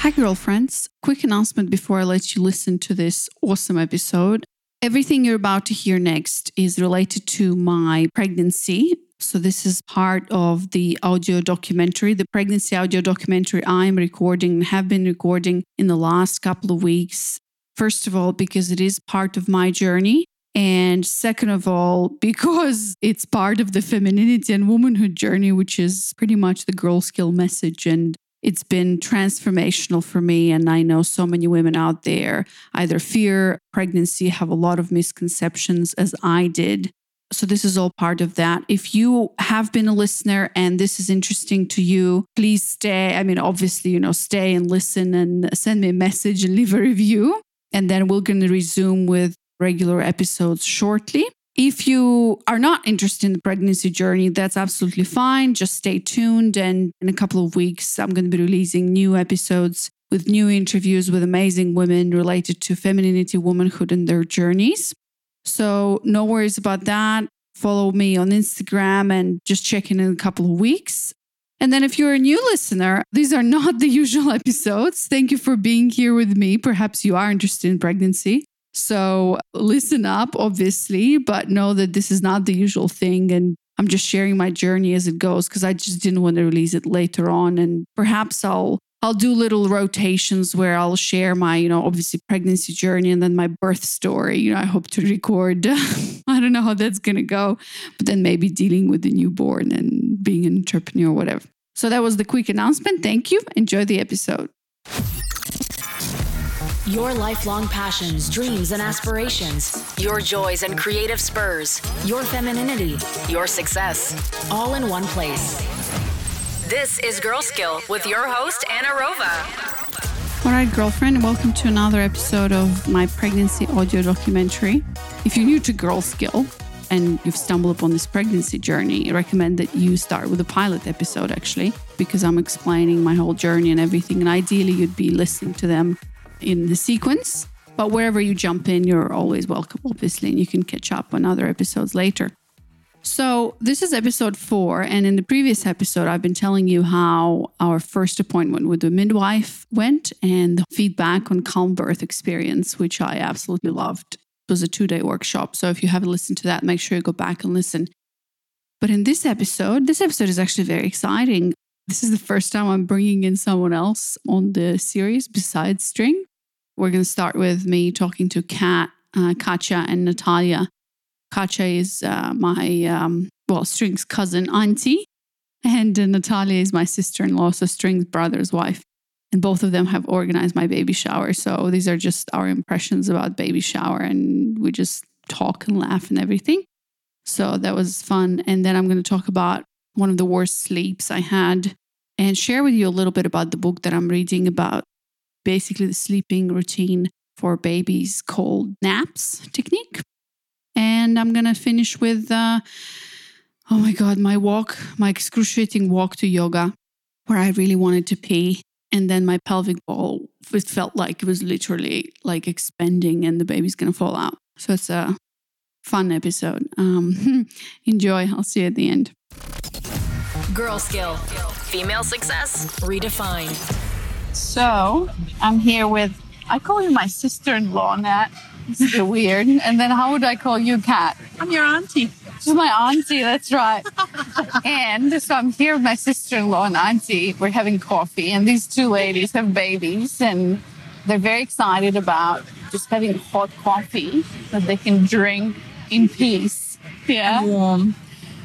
Hi, girlfriends. Quick announcement before I let you listen to this awesome episode. Everything you're about to hear next is related to my pregnancy. So, this is part of the audio documentary, the pregnancy audio documentary I'm recording and have been recording in the last couple of weeks. First of all, because it is part of my journey. And second of all, because it's part of the femininity and womanhood journey, which is pretty much the girl skill message. And it's been transformational for me. And I know so many women out there either fear pregnancy, have a lot of misconceptions, as I did. So, this is all part of that. If you have been a listener and this is interesting to you, please stay. I mean, obviously, you know, stay and listen and send me a message and leave a review. And then we're going to resume with regular episodes shortly. If you are not interested in the pregnancy journey, that's absolutely fine. Just stay tuned. And in a couple of weeks, I'm going to be releasing new episodes with new interviews with amazing women related to femininity, womanhood, and their journeys. So, no worries about that. Follow me on Instagram and just check in in a couple of weeks. And then, if you're a new listener, these are not the usual episodes. Thank you for being here with me. Perhaps you are interested in pregnancy. So, listen up, obviously, but know that this is not the usual thing. And I'm just sharing my journey as it goes because I just didn't want to release it later on. And perhaps I'll I'll do little rotations where I'll share my, you know, obviously pregnancy journey and then my birth story. You know, I hope to record. I don't know how that's going to go, but then maybe dealing with the newborn and being an entrepreneur whatever. So that was the quick announcement. Thank you. Enjoy the episode. Your lifelong passions, dreams, and aspirations. Your joys and creative spurs. Your femininity. Your success. All in one place. This is Girl Skill with your host, Anna Rova. All right, girlfriend, welcome to another episode of my pregnancy audio documentary. If you're new to Girl Skill and you've stumbled upon this pregnancy journey, I recommend that you start with a pilot episode actually, because I'm explaining my whole journey and everything. And ideally, you'd be listening to them in the sequence. But wherever you jump in, you're always welcome, obviously, and you can catch up on other episodes later. So, this is episode four. And in the previous episode, I've been telling you how our first appointment with the midwife went and the feedback on calm birth experience, which I absolutely loved. It was a two day workshop. So, if you haven't listened to that, make sure you go back and listen. But in this episode, this episode is actually very exciting. This is the first time I'm bringing in someone else on the series besides String. We're going to start with me talking to Kat, uh, Katja, and Natalia. Katja is uh, my, um, well, String's cousin, auntie, and uh, Natalia is my sister in law, so String's brother's wife. And both of them have organized my baby shower. So these are just our impressions about baby shower, and we just talk and laugh and everything. So that was fun. And then I'm going to talk about one of the worst sleeps I had and share with you a little bit about the book that I'm reading about basically the sleeping routine for babies called NAPS technique. And I'm going to finish with, uh, oh my God, my walk, my excruciating walk to yoga, where I really wanted to pee. And then my pelvic bowl, it felt like it was literally like expanding and the baby's going to fall out. So it's a fun episode. Um, enjoy. I'll see you at the end. Girl Skill. Female success redefined. So I'm here with, I call you my sister in law, Nat. This is weird. And then how would I call you, Kat? I'm your auntie. She's my auntie, that's right. and so I'm here with my sister in law and auntie. We're having coffee, and these two ladies have babies, and they're very excited about just having hot coffee that they can drink in peace. Yeah. Warm.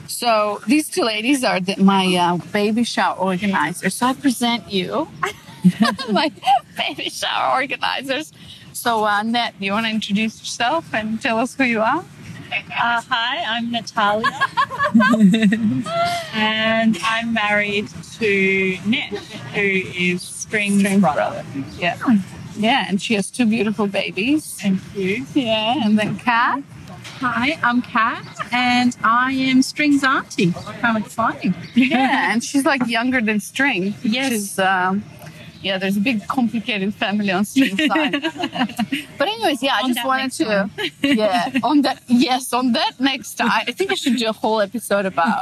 So these two ladies are the, my uh, baby shower organizers. So I present you, my baby shower organizers. So uh, Nat, do you want to introduce yourself and tell us who you are? Uh, hi, I'm Natalia. and I'm married to Net, who is String's brother. Yeah. Yeah, and she has two beautiful babies. Thank you. Yeah, and then Kat. Hi, I'm Kat, and I am String's auntie. How exciting. Yeah, and she's like younger than String. Yes. Which is, um, Yeah, there's a big complicated family on stream side. but anyways, yeah, I just wanted to yeah, on that yes, on that next I, I think I should do a whole episode about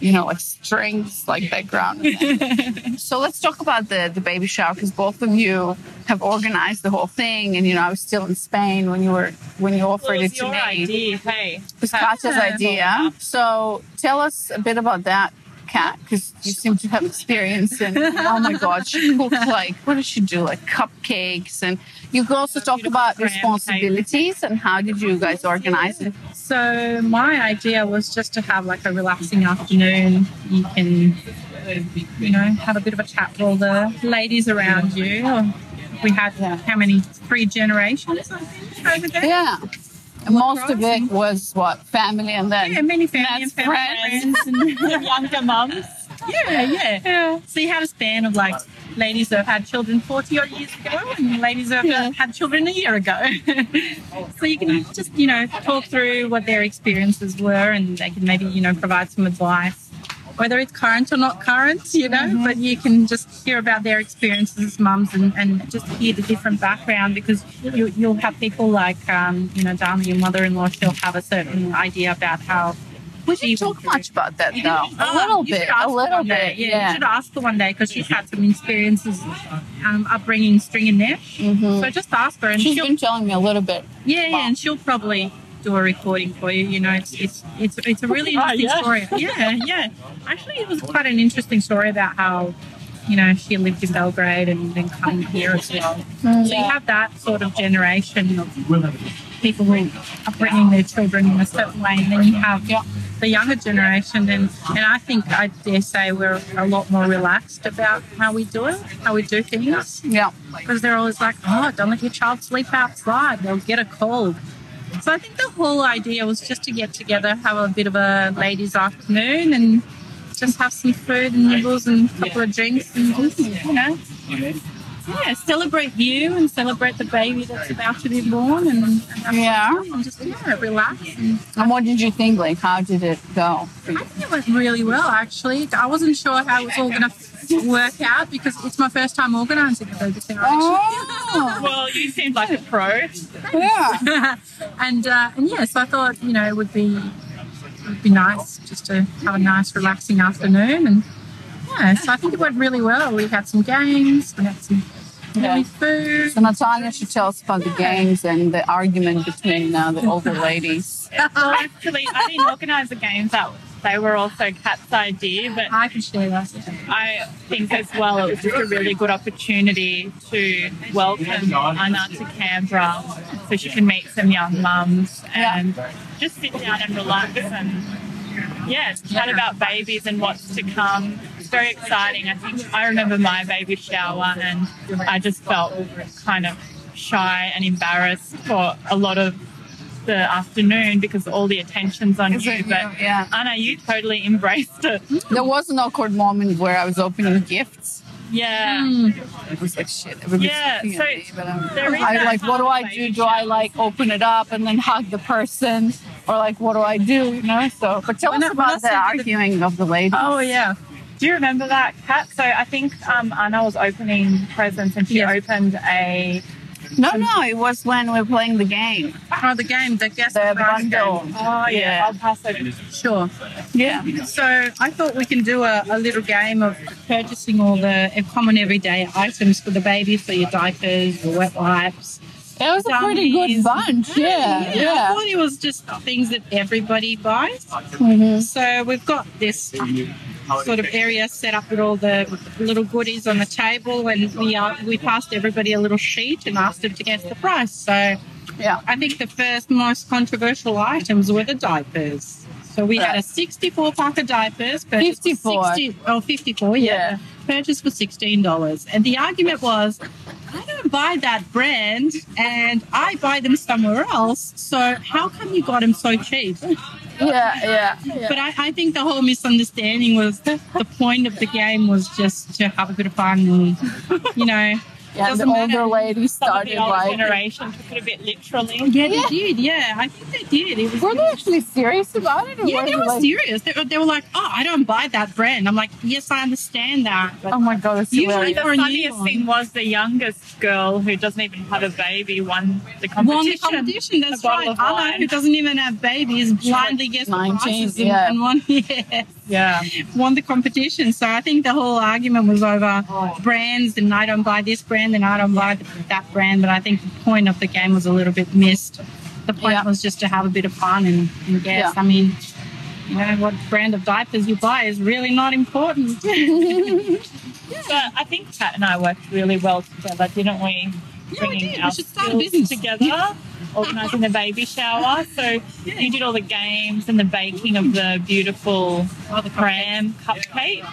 you know, like strings, like background. so let's talk about the the baby shower because both of you have organized the whole thing and you know, I was still in Spain when you were when you offered Well, it it's to your me. idea, hey. It was Katya's idea. So tell us a bit about that, Kat, because you seem to have experience in. Oh my God, she cooked like what does she do? Like cupcakes, and you could also talk about responsibilities and how did you guys organize it? So my idea was just to have like a relaxing afternoon. You can, you know, have a bit of a chat with all the ladies around you. We had how many? Three generations, I think, over there. Yeah. And most of it was what family, and then Yeah, many family and family friends. friends and Younger mums. yeah, yeah, So you had a span of like ladies that have had children 40 odd years ago and ladies that have Yeah. had children a year ago. so you can just, you know, talk through what their experiences were and they can maybe, you know, provide some advice. Whether it's current or not current, you know, Mm-hmm. but you can just hear about their experiences as mums and, and just hear the different background because you, you'll have people like, um, you know, Dharma, your mother in law, she'll have a certain idea about how we didn't talk much about that though. A Oh, little bit, a little bit, Yeah, yeah. you should ask her one day because she's had some experiences um, upbringing string and net. So just ask her, and Mm-hmm. She's she'll been telling me a little bit. yeah, yeah, and she'll probably do a recording for you. You know, it's it's it's, it's a really Oh, interesting yeah. story. Yeah, yeah. Actually, it was quite an interesting story about how. You know, she lived in Belgrade and then come here as well. So you have that sort of generation of people who are bringing their children in a certain way, and then you have Yeah. the younger generation, and and I think I dare say we're a lot more relaxed about how we do it, how we do things, Yeah. because they're always like, oh, don't let your child sleep outside; they'll get a cold. So I think the whole idea was just to get together, have a bit of a ladies' afternoon, and just have some food and noodles and a couple of drinks, and just you know. Yeah, celebrate you and celebrate the baby that's about to be born, and, and Yeah. and just yeah, relax. And And what did you think? Like, how did it go? I think it went really well, actually. I wasn't sure how it was all going to work out because it's my first time organising a baby shower. Oh, Well, you seemed like a pro. yeah. and uh, and yeah, so I thought you know it would be it would be nice just to have a nice relaxing afternoon, and yeah, so I think it went really well. We had some games, we had some Yeah. yummy food. So Natalia should tell us about the games and the argument between uh, the older ladies. Well, actually, I didn't organise the games. That they were also Kat's idea, but I can share that. I think as well it was just a really good opportunity to welcome Anna to Canberra so she can meet some young mums and just sit down and relax and yeah, chat about babies and what's to come. It's very exciting. I think I remember my baby shower and I just felt kind of shy and embarrassed for a lot of the afternoon because all the attention's on Is you. it But you? Yeah. Anna, you totally embraced it. There was an awkward moment where I was opening gifts. Yeah. It was like shit. Everybody's Yeah, looking so at me, but um, there is I like, what do I do? Do I like open it up and then hug the person, or like what do I do? You know. So, but tell When us about the said to the- arguing of the ladies. Oh yeah. Do you remember that, Kat? So I think um, Anna was opening presents and she Yes. opened a. no, no, it was when we were playing the game. Oh, the game, the guest The bundle. game. Oh, yeah. Yeah. I'll pass it. Sure. Yeah. So I thought we can do a, a little game of purchasing all the common everyday items for the baby, so your diapers, your wet wipes. It was a pretty good Dummies. bunch. Yeah, I yeah. thought it was just things that everybody buys. Mhm. So we've got this sort of area set up with all the little goodies on the table, and we uh, we passed everybody a little sheet and asked them to guess the price. So Yeah. I think the first most controversial items were the diapers. So we had a 64 pack of diapers. purchased for 54. 60 oh, 54, yeah. Yeah. Purchased for $16. And the argument was, I don't buy that brand and I buy them somewhere else. So how come you got them so cheap? Yeah, yeah. But I, I think the whole misunderstanding was the point of the game was just to have a bit of fun and, you know, Yeah, the Doesn't older matter. lady Some of started the older like. generation took it a bit literally. Yeah, they did. Yeah, I think they did. It was Were they actually serious about it? Or Yeah, were they they were like, serious. They, were- they were like, "Oh, I don't buy that brand." I'm like, "Yes, I understand that." But Oh my god, it's Usually. The funniest thing was the youngest girl who doesn't even have a baby won the won competition. the competition. That's A bottle right. Anna, who doesn't even have babies, blindly guessed the 19, prices and, yeah. and won. Yeah, Yeah. won the competition. So I think the whole argument was over brands, and I don't buy this brand, and I don't buy that brand. But I think the point of the game was a little bit missed. The point Yeah. was just to have a bit of fun and, and guess. Yeah. I mean, you know, what brand of diapers you buy is really not important. But I think Kat and I worked really well together, didn't we? Yeah, we did. We should start a business. together, organising the baby shower. So you did all the games and the baking of the beautiful oh, the cram cupcakes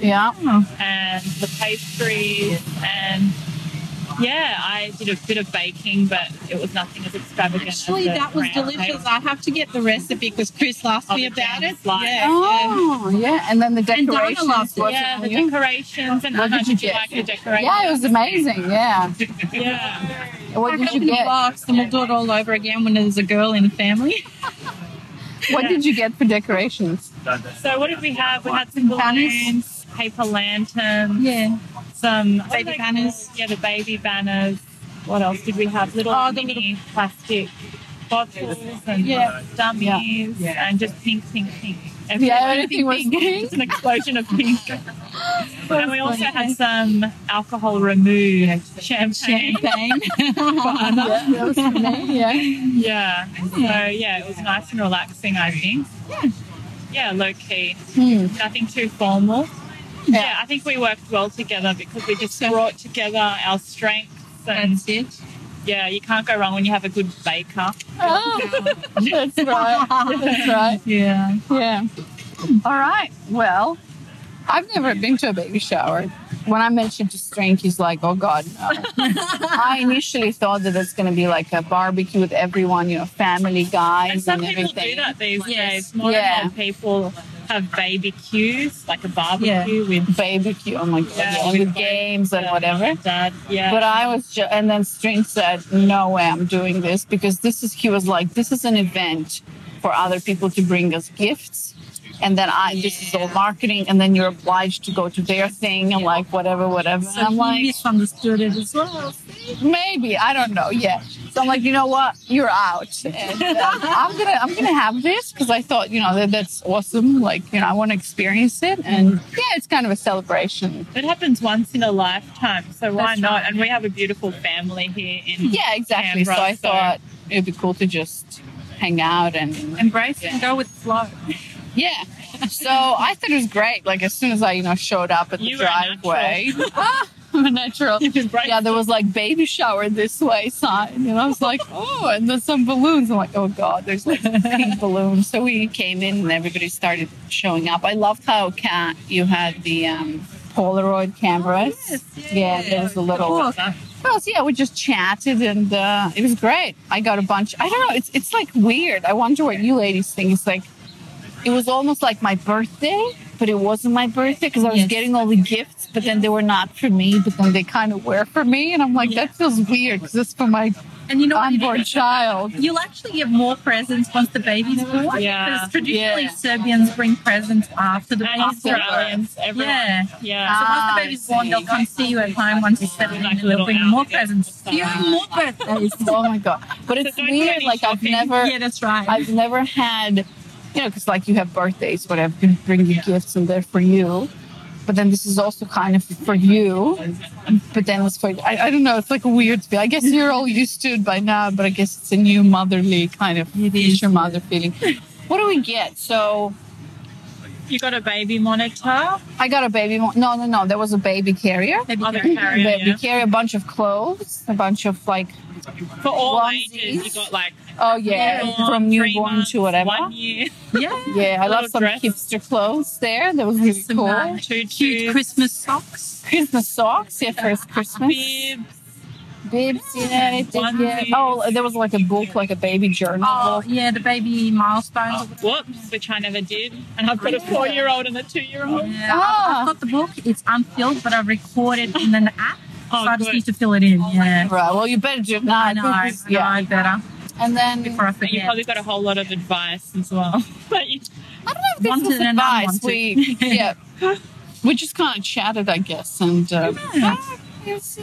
Yeah. and the pastries and yeah, I did a bit of baking, but it was nothing as extravagant. Actually, as the that was delicious. cake. I have to get the recipe because Chris asked Oh, me about it. slide. Yeah, yeah. Oh, yeah. And then the Donna decorations. loved it. Yeah, the you? decorations and What how did you much you get? like the decorations. Yeah, it was amazing. Yeah. Yeah. What did you get? box, and we'll do it all over again when there's a girl in the family. What did you get for decorations? So what did we have? We had some Banners. balloons, paper lanterns, Yeah. some Baby oh, are banners. Yeah, the baby banners. What else did we have? Little Oh, mini plastic bottles and Yeah. dummies Yeah. and just pink, pink, pink. Yeah, everything was pink. It's an explosion of pink. and we also had some alcohol removed champagne. Champagne. Yeah, that was for me. Yeah. Yeah. So yeah, it was nice and relaxing. I think. Yeah. Yeah, low key. Hmm. Nothing too formal. Yeah. Yeah. I think we worked well together because we just brought together our strengths and That's it. Yeah, you can't go wrong when you have a good baker. Oh, that's right. That's right. Yeah. Yeah. All right. Well, I've never been to a baby shower. When I mentioned to String, he's like, "Oh God, no." I initially thought that it's going to be like a barbecue with everyone, you know, family And guys some and people everything. do that these days. More Yeah. and more people have baby cues, like a barbecue with Barbecue. Oh my God. Yeah, Yeah, with with games and whatever. Dad. Yeah. But I was, ju- and then String said, "No way, I'm doing this because this is." He was like, "This is an event for other people to bring us gifts, and then I, this is all marketing, and then you're obliged to go to their thing and like whatever, whatever." So and I'm like, misunderstood it as well. maybe I don't know. Yeah. So I'm like, you know what? You're out, and uh, I'm gonna I'm gonna have this because I thought, you know, that that's awesome. Like, you know, I want to experience it, and yeah, it's kind of a celebration. it happens once in a lifetime, so why That's not? right. And we have a beautiful family here in Yeah, exactly. so Canberra, I thought it'd be cool to just hang out and Embrace it and go with the flow. Yeah. So I thought it was great. Like as soon as I, you know, showed up at the You driveway, I'm a natural. Yeah, there was like baby shower this way sign, and I was like, oh, and there's some balloons. I'm like, oh god, there's like pink balloons. So we came in and everybody started showing up. I loved how Kat, you had the um, Polaroid cameras. Yes. yeah, there was a little. Well, so yeah, we just chatted and uh, it was great. I got a bunch. I don't know. It's it's like weird. I wonder what you ladies think. It's like it was almost like my birthday, but it wasn't my birthday because I was Yes. getting all the gifts, but then they were not for me. But then they kind of were for me, and I'm like, that feels weird because it's for my And you know what? unborn child. You'll actually get more presents once the baby's born. Yeah. Because traditionally Yeah. Serbians bring presents after the And after birth. Yeah. Yeah. So once the baby's born, they'll come see you at home once you settle in, Like and they'll little bring more presents. You have more birthdays. Oh my god! But it's don't weird. any Like I've never. Yeah, that's right. I've never had, you know, because like you have birthdays, whatever, you bring you gifts and they're for you. But then this is also kind of for you. But then it's for, I, I don't know, it's like a weird feel. I guess you're all used to it by now, but I guess it's a new motherly kind of future mother feeling. What do we get? So You got a baby monitor. I got a baby. Mo- no, no, no. There was a baby carrier. Baby carrier. carrier, baby yeah. carrier, a bunch of clothes, a bunch of like, For all Onesies. ages, you got like oh yeah, newborn, from newborn months, to whatever. One year, Yeah. Yeah, I love some dress. hipster clothes there. That was really Some cool. uh, cute Christmas socks. Christmas socks, yeah, first Christmas. bibs. Bibs, yeah, it did, yeah. Oh, there was like a book, like a baby journal. Oh, book. yeah, the baby milestones. Oh, whoops, which I never did. And I've got a four-year-old and a two-year-old. Yeah, Ah. I've got the book. It's unfilled, but I've recorded in an app. Oh, so I just good. need to fill it in. Yeah. Right. Well, you better do it now. I know. I Yeah. know better And then before I And you probably got a whole lot of advice as well. But you- I don't know if this was advice. We yeah, we just kind of chatted, I guess, and uh, ah,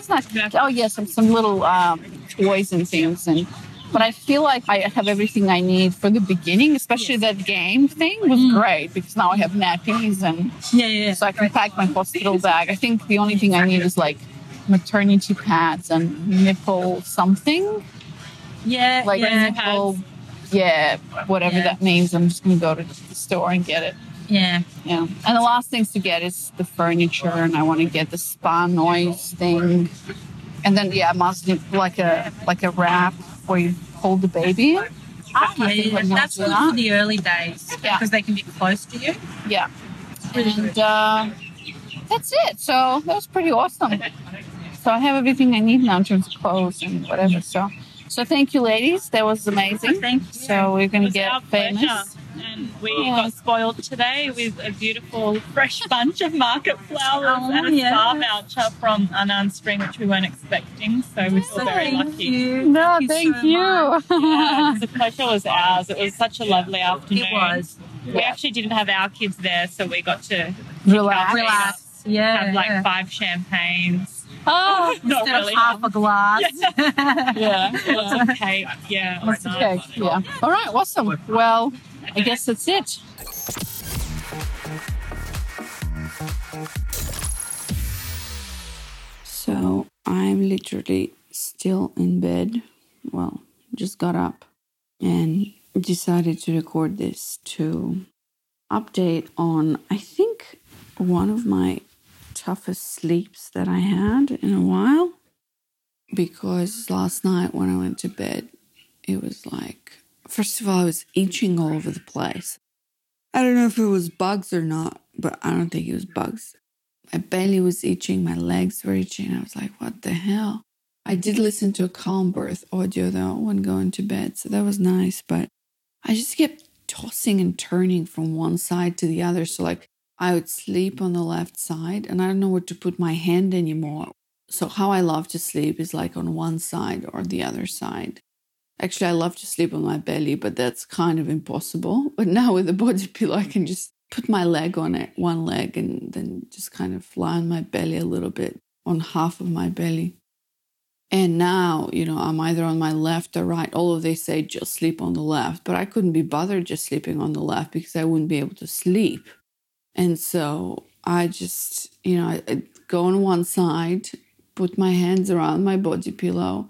not. Oh yes, some little um, toys and things, and but I feel like I have everything I need for the beginning. Especially that game thing was great because now I have nappies and yeah, yeah. so I can pack my hospital bag. I think the only thing I need is like maternity pads and nipple something yeah, like yeah. Yeah, whatever Yeah. that means. I'm just gonna go to the store and get it. yeah. Yeah. And the last things to get is the furniture, and I want to get the spa noise thing. And then yeah, I must do like a like a wrap where you hold the baby. in. Oh, yeah, yeah. That's good doing for the early days Yeah. because they can be close to you. Yeah. And uh, that's it. So that was pretty awesome. So I have everything I need now in terms of clothes and whatever. So so thank you, ladies. That was amazing. Thank you. So we're gonna get our famous. pleasure. And we Yeah. got spoiled today with a beautiful fresh bunch of market flowers Oh, and a yeah. star voucher from Anna and String, which we weren't expecting. So we feel very Thank lucky. you. No, Thank thank so you. much. Yeah, the pleasure was ours. It was such a lovely afternoon. It was. We actually didn't have our kids there, so we got to Relax. Relax. Yeah. have like yeah. five champagnes. Oh, Not Instead really. of half a glass. yeah. Lots of cake. Yeah. That's or okay. Yeah. All right. Awesome. Well, I guess that's it. So I'm literally still in bed. Well, just got up and decided to record this to update on, I think, one of my toughest sleeps that I had in a while. Because last night when I went to bed, it was like, first of all, I was itching all over the place. I don't know if it was bugs or not, but I don't think it was bugs. My belly was itching, my legs were itching. I was like, what the hell? I did listen to a calm birth audio though when going to bed, so that was nice, but I just kept tossing and turning from one side to the other. So, like, I would sleep on the left side and I don't know where to put my hand anymore. So, how I love to sleep is like on one side or the other side. Actually, I love to sleep on my belly, but that's kind of impossible. But now with the body pillow, I can just put my leg on it, one leg, and then just kind of lie on my belly a little bit, on half of my belly. And now, you know, I'm either on my left or right. Although they say just sleep on the left, but I couldn't be bothered just sleeping on the left because I wouldn't be able to sleep. And so I just, you know, I, I go on one side, put my hands around my body pillow,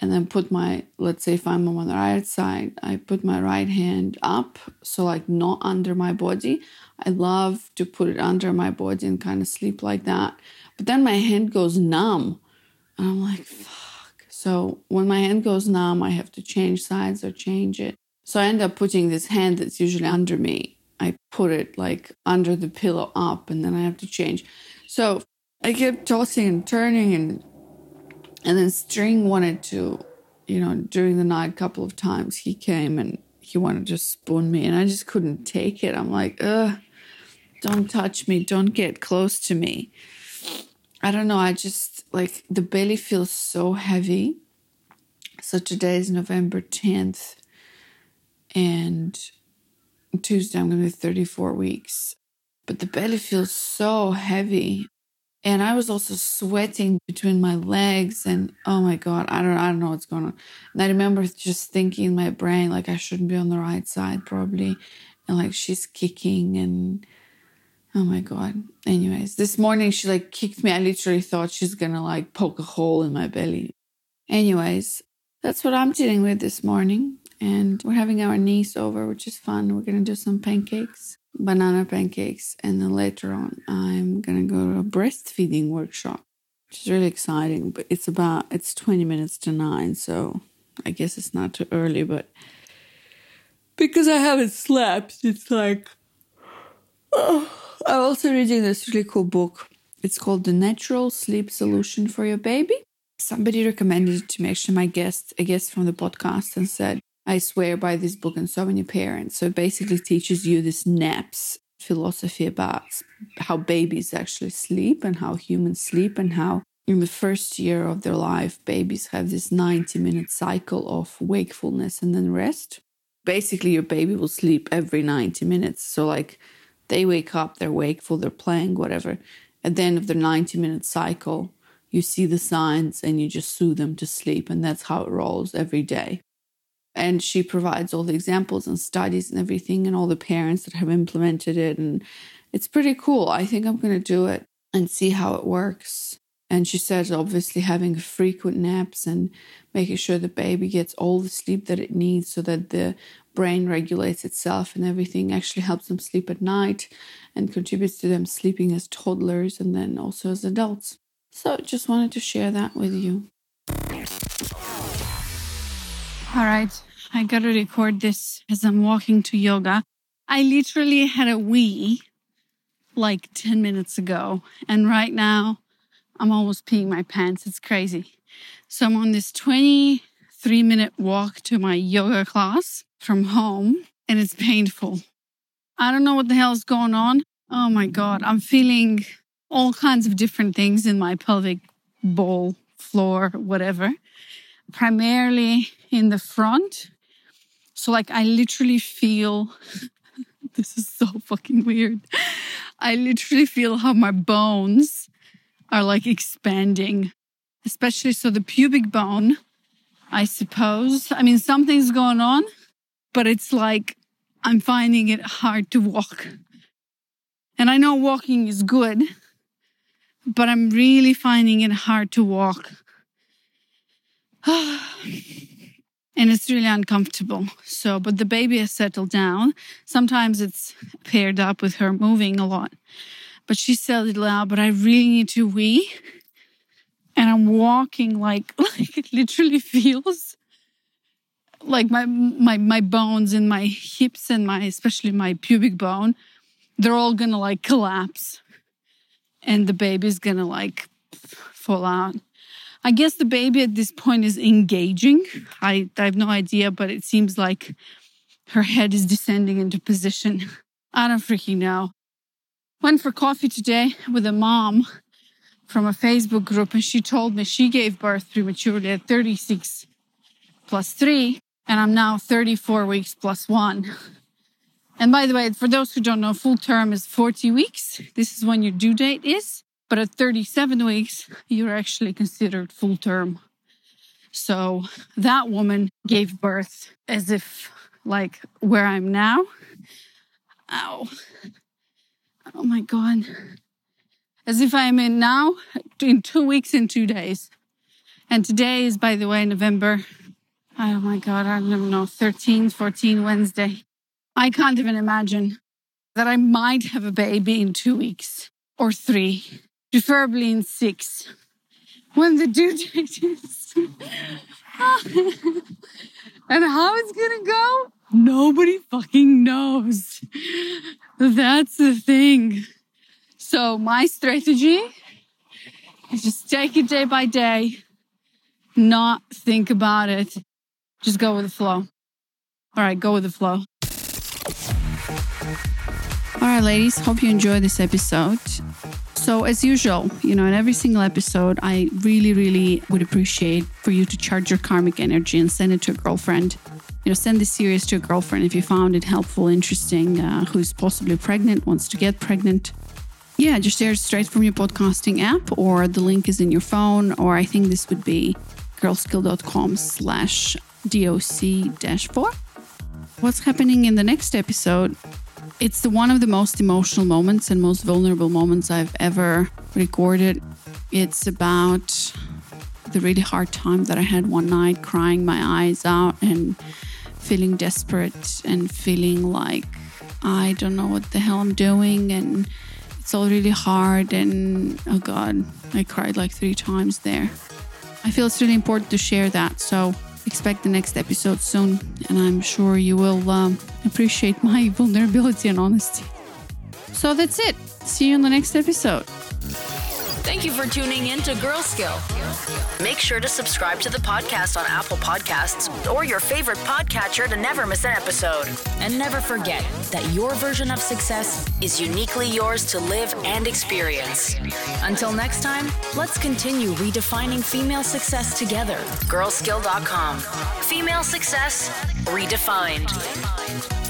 and then put my, let's say if I'm on the right side, I put my right hand up, so like not under my body. I love to put it under my body and kind of sleep like that. But then my hand goes numb. And I'm like, fuck. So when my hand goes numb, I have to change sides or change it. So I end up putting this hand that's usually under me. I put it like under the pillow up and then I have to change. So I kept tossing and turning and and then String wanted to, you know, during the night a couple of times he came and he wanted to spoon me and I just couldn't take it. I'm like, ugh, don't touch me, don't get close to me. I don't know. I just like the belly feels so heavy. So today is November 10th, and Tuesday I'm going to be 34 weeks. But the belly feels so heavy. And I was also sweating between my legs, and oh my god, I don't, I don't know what's going on. And I remember just thinking in my brain like I shouldn't be on the right side probably, and like she's kicking, and Oh my god. Anyways, this morning she like kicked me. I literally thought she's gonna like poke a hole in my belly. Anyways, that's what I'm dealing with this morning. And we're having our niece over, which is fun. We're gonna do some pancakes, banana pancakes, and then later on I'm gonna go to a breastfeeding workshop, which is really exciting. But it's about it's 20 minutes to nine, so I guess it's not too early, but because I haven't slept, it's like oh, I'm also reading this really cool book. It's called The Natural Sleep Solution for Your Baby. Somebody recommended it to me, actually, my guest, a guest from the podcast, and said, I swear by this book and so many parents. So it basically teaches you this naps philosophy about how babies actually sleep and how humans sleep and how in the first year of their life, babies have this 90 minute cycle of wakefulness and then rest. Basically, your baby will sleep every 90 minutes. So, like, they wake up, they're wakeful, they're playing, whatever. At the end of the 90 minute cycle, you see the signs and you just soothe them to sleep. And that's how it rolls every day. And she provides all the examples and studies and everything, and all the parents that have implemented it. And it's pretty cool. I think I'm going to do it and see how it works. And she said, obviously, having frequent naps and making sure the baby gets all the sleep that it needs so that the brain regulates itself and everything actually helps them sleep at night and contributes to them sleeping as toddlers and then also as adults. So, just wanted to share that with you. All right, I gotta record this as I'm walking to yoga. I literally had a wee like 10 minutes ago, and right now, I'm almost peeing my pants. It's crazy. So I'm on this 23 minute walk to my yoga class from home and it's painful. I don't know what the hell's going on. Oh my God. I'm feeling all kinds of different things in my pelvic bowl, floor, whatever. Primarily in the front. So, like, I literally feel this is so fucking weird. I literally feel how my bones are like expanding, especially so the pubic bone, I suppose. I mean, something's going on, but it's like I'm finding it hard to walk. And I know walking is good, but I'm really finding it hard to walk. and it's really uncomfortable. So, but the baby has settled down. Sometimes it's paired up with her moving a lot but she settled loud, but I really need to wee. And I'm walking like, like it literally feels like my, my, my bones and my hips and my, especially my pubic bone, they're all gonna like collapse. And the baby's gonna like fall out. I guess the baby at this point is engaging. I, I have no idea, but it seems like her head is descending into position. I don't freaking know went for coffee today with a mom from a Facebook group, and she told me she gave birth prematurely at 36 plus three, and I'm now 34 weeks plus one. And by the way, for those who don't know, full term is 40 weeks. This is when your due date is. But at 37 weeks, you're actually considered full term. So that woman gave birth as if, like, where I'm now. Ow. Oh my God. As if I'm in now, in two weeks and two days. And today is, by the way, November. Oh my God, I don't know, 13, 14, Wednesday. I can't even imagine that I might have a baby in two weeks or three, preferably in six, when the due date is. and how it's gonna go, nobody fucking knows. That's the thing. So my strategy is just take it day by day, not think about it. Just go with the flow. All right, go with the flow. All right, ladies, hope you enjoyed this episode. So, as usual, you know, in every single episode, I really, really would appreciate for you to charge your karmic energy and send it to a girlfriend you know, send this series to a girlfriend if you found it helpful, interesting, uh, who's possibly pregnant, wants to get pregnant. Yeah, just share it straight from your podcasting app, or the link is in your phone, or I think this would be girlskill.com slash doc dash four. What's happening in the next episode? It's the one of the most emotional moments and most vulnerable moments I've ever recorded. It's about the really hard time that I had one night, crying my eyes out and feeling desperate and feeling like I don't know what the hell I'm doing and it's all really hard and oh god, I cried like three times there. I feel it's really important to share that, so expect the next episode soon, and I'm sure you will um, appreciate my vulnerability and honesty. So that's it. See you in the next episode. Thank you for tuning in to Girl Skill. Make sure to subscribe to the podcast on Apple Podcasts or your favorite podcatcher to never miss an episode. And never forget that your version of success is uniquely yours to live and experience. Until next time, let's continue redefining female success together. Girlskill.com. Female success redefined.